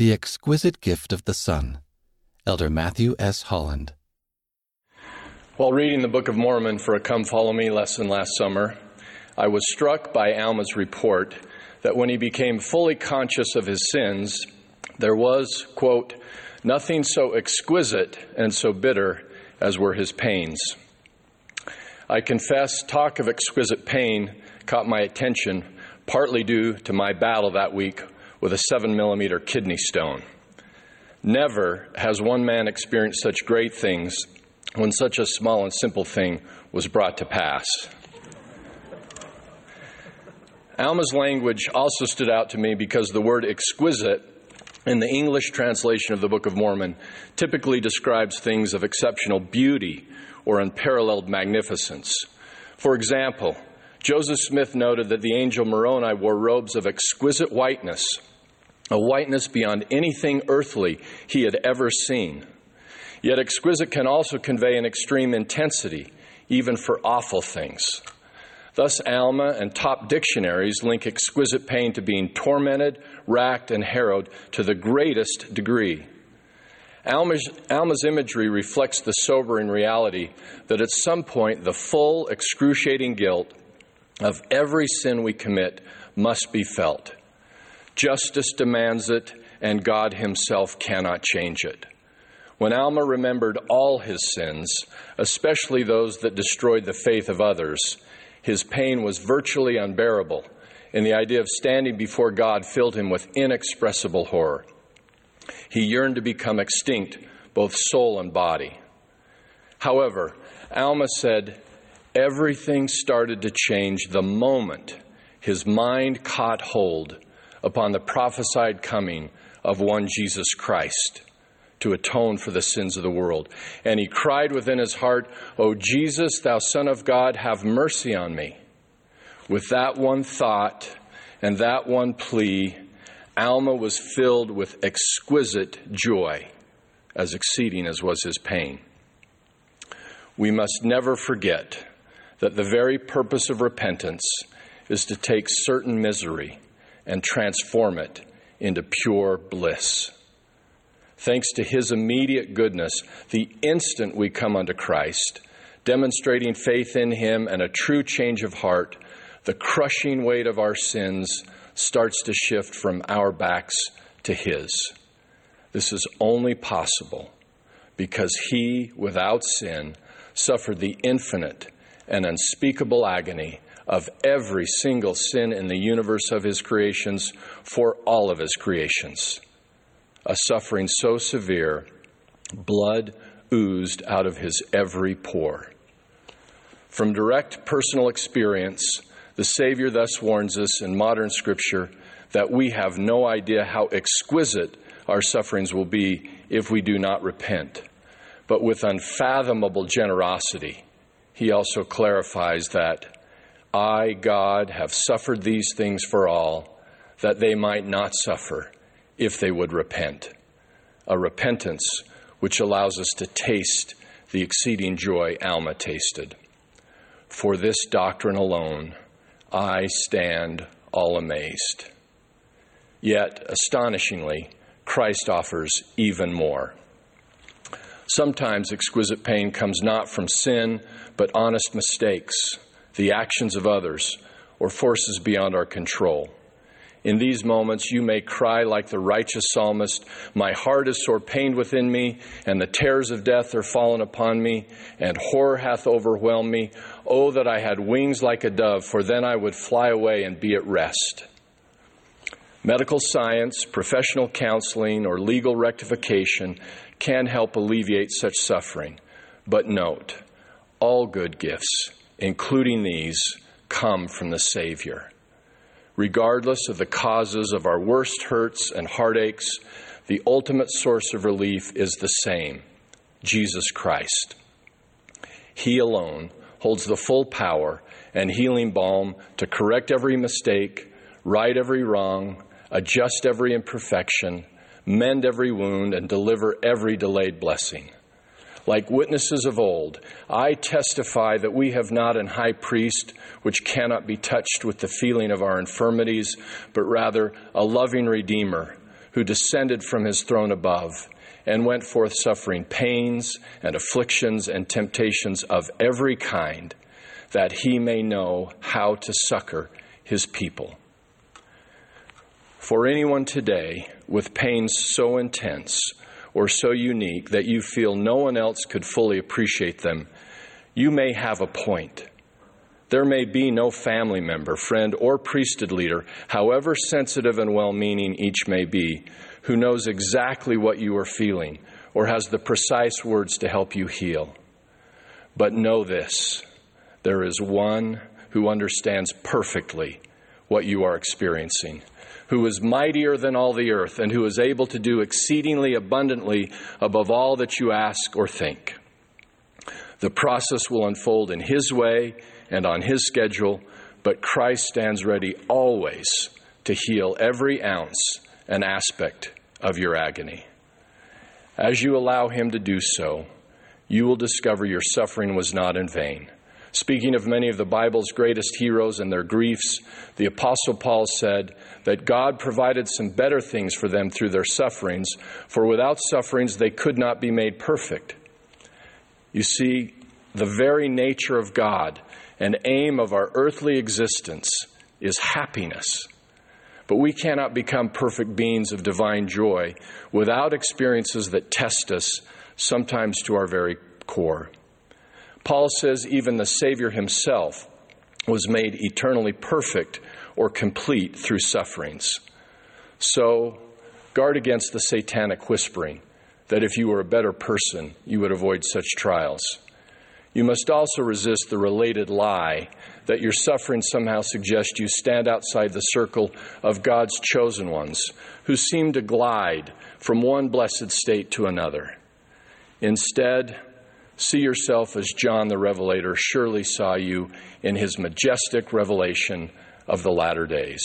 The Exquisite Gift of the Son. Elder Matthew S. Holland. While reading the Book of Mormon for a Come Follow Me lesson last summer, I was struck by Alma's report that when he became fully conscious of his sins, there was, quote, nothing so exquisite and so bitter as were his pains. I confess, talk of exquisite pain caught my attention, partly due to my battle that week with a 7 millimeter kidney stone. Never has one man experienced such great things when such a small and simple thing was brought to pass. Alma's language also stood out to me because the word exquisite in the English translation of the Book of Mormon typically describes things of exceptional beauty or unparalleled magnificence. For example, Joseph Smith noted that the angel Moroni wore robes of exquisite whiteness, a whiteness beyond anything earthly he had ever seen. Yet exquisite can also convey an extreme intensity, even for awful things. Thus, Alma and top dictionaries link exquisite pain to being tormented, racked, and harrowed to the greatest degree. Alma's, Alma's, imagery reflects the sobering reality that at some point the full, excruciating guilt of every sin we commit must be felt. Justice demands it, and God Himself cannot change it. When Alma remembered all his sins, especially those that destroyed the faith of others, his pain was virtually unbearable, and the idea of standing before God filled him with inexpressible horror. He yearned to become extinct, both soul and body. However, Alma said, everything started to change the moment his mind caught hold upon the prophesied coming of one Jesus Christ to atone for the sins of the world. And he cried within his heart, O Jesus, thou Son of God, have mercy on me. With that one thought and that one plea, Alma was filled with exquisite joy, as exceeding as was his pain. We must never forget that the very purpose of repentance is to take certain misery and transform it into pure bliss thanks to his immediate goodness, the instant we come unto Christ, demonstrating faith in him and a true change of heart, the crushing weight of our sins starts to shift from our backs to his. This is only possible because he, without sin, suffered the infinite and unspeakable agony of every single sin in the universe of his creations for all of his creations a suffering so severe, blood oozed out of his every pore. From direct personal experience, the Savior thus warns us in modern Scripture that we have no idea how exquisite our sufferings will be if we do not repent. But with unfathomable generosity, he also clarifies that I, God, have suffered these things for all, that they might not suffer if they would repent. A repentance which allows us to taste the exceeding joy Alma tasted. For this doctrine alone, I stand all amazed. Yet, astonishingly, Christ offers even more. Sometimes exquisite pain comes not from sin, but honest mistakes, the actions of others, or forces beyond our control. In these moments, you may cry like the righteous psalmist My heart is sore pained within me, and the terrors of death are fallen upon me, and horror hath overwhelmed me. Oh, that I had wings like a dove, for then I would fly away and be at rest. Medical science, professional counseling, or legal rectification can help alleviate such suffering. But note, all good gifts, including these, come from the Savior regardless of the causes of our worst hurts and heartaches, the ultimate source of relief is the same Jesus Christ. He alone holds the full power and healing balm to correct every mistake, right every wrong, adjust every imperfection, mend every wound, and deliver every delayed blessing. Like witnesses of old, I testify that we have not an high priest which cannot be touched with the feeling of our infirmities, but rather a loving Redeemer who descended from his throne above and went forth suffering pains and afflictions and temptations of every kind, that he may know how to succor his people. For anyone today with pains so intense or so unique that you feel no one else could fully appreciate them, you may have a point. There may be no family member, friend, or priesthood leader, however sensitive and well meaning each may be, who knows exactly what you are feeling or has the precise words to help you heal. But know this there is one who understands perfectly what you are experiencing, who is mightier than all the earth, and who is able to do exceedingly abundantly above all that you ask or think. The process will unfold in His way and on His schedule, but Christ stands ready always to heal every ounce and aspect of your agony. As you allow Him to do so, you will discover your suffering was not in vain. Speaking of many of the Bible's greatest heroes and their griefs, the Apostle Paul said that God provided some better things for them through their sufferings, for without sufferings they could not be made perfect. You see, the very nature of God and aim of our earthly existence is happiness. But we cannot become perfect beings of divine joy without experiences that test us, sometimes to our very core. Paul says even the Savior himself was made eternally perfect or complete through sufferings. So, guard against the satanic whispering that if you were a better person, you would avoid such trials. You must also resist the related lie that your suffering somehow suggests you stand outside the circle of God's chosen ones who seem to glide from one blessed state to another. Instead, see yourself as John the Revelator surely saw you in his majestic revelation of the latter days.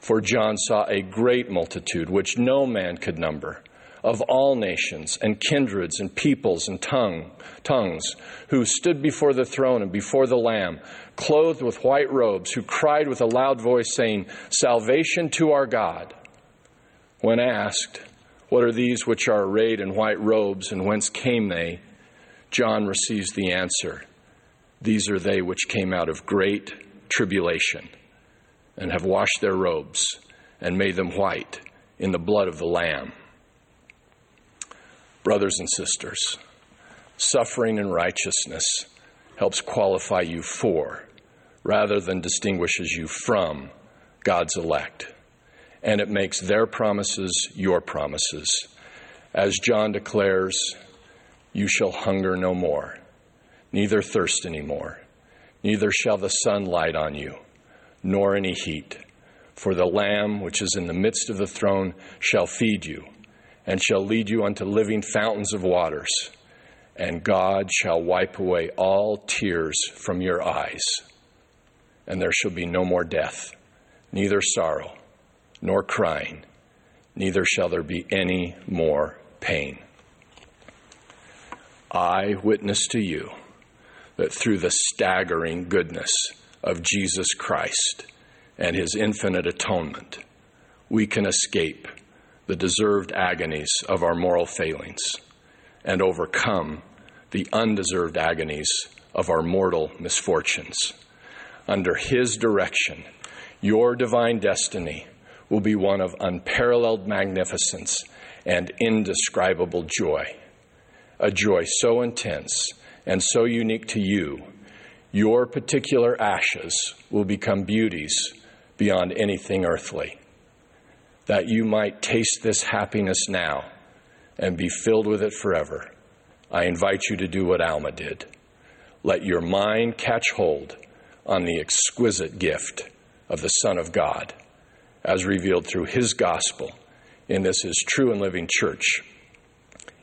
For John saw a great multitude which no man could number of all nations and kindreds and peoples and tongue, tongues, who stood before the throne and before the Lamb, clothed with white robes, who cried with a loud voice, saying, Salvation to our God. When asked, What are these which are arrayed in white robes, and whence came they? John receives the answer These are they which came out of great tribulation, and have washed their robes, and made them white in the blood of the Lamb. Brothers and sisters, suffering and righteousness helps qualify you for, rather than distinguishes you from, God's elect. And it makes their promises your promises. As John declares, you shall hunger no more, neither thirst any more, neither shall the sun light on you, nor any heat. For the Lamb which is in the midst of the throne shall feed you and shall lead you unto living fountains of waters, and God shall wipe away all tears from your eyes, and there shall be no more death, neither sorrow, nor crying, neither shall there be any more pain. I witness to you that through the staggering goodness of Jesus Christ and his infinite atonement, we can escape the deserved agonies of our moral failings and overcome the undeserved agonies of our mortal misfortunes. Under His direction, your divine destiny will be one of unparalleled magnificence and indescribable joy. A joy so intense and so unique to you, your particular ashes will become beauties beyond anything earthly that you might taste this happiness now and be filled with it forever, I invite you to do what Alma did. Let your mind catch hold on the exquisite gift of the Son of God as revealed through his gospel in this his true and living church.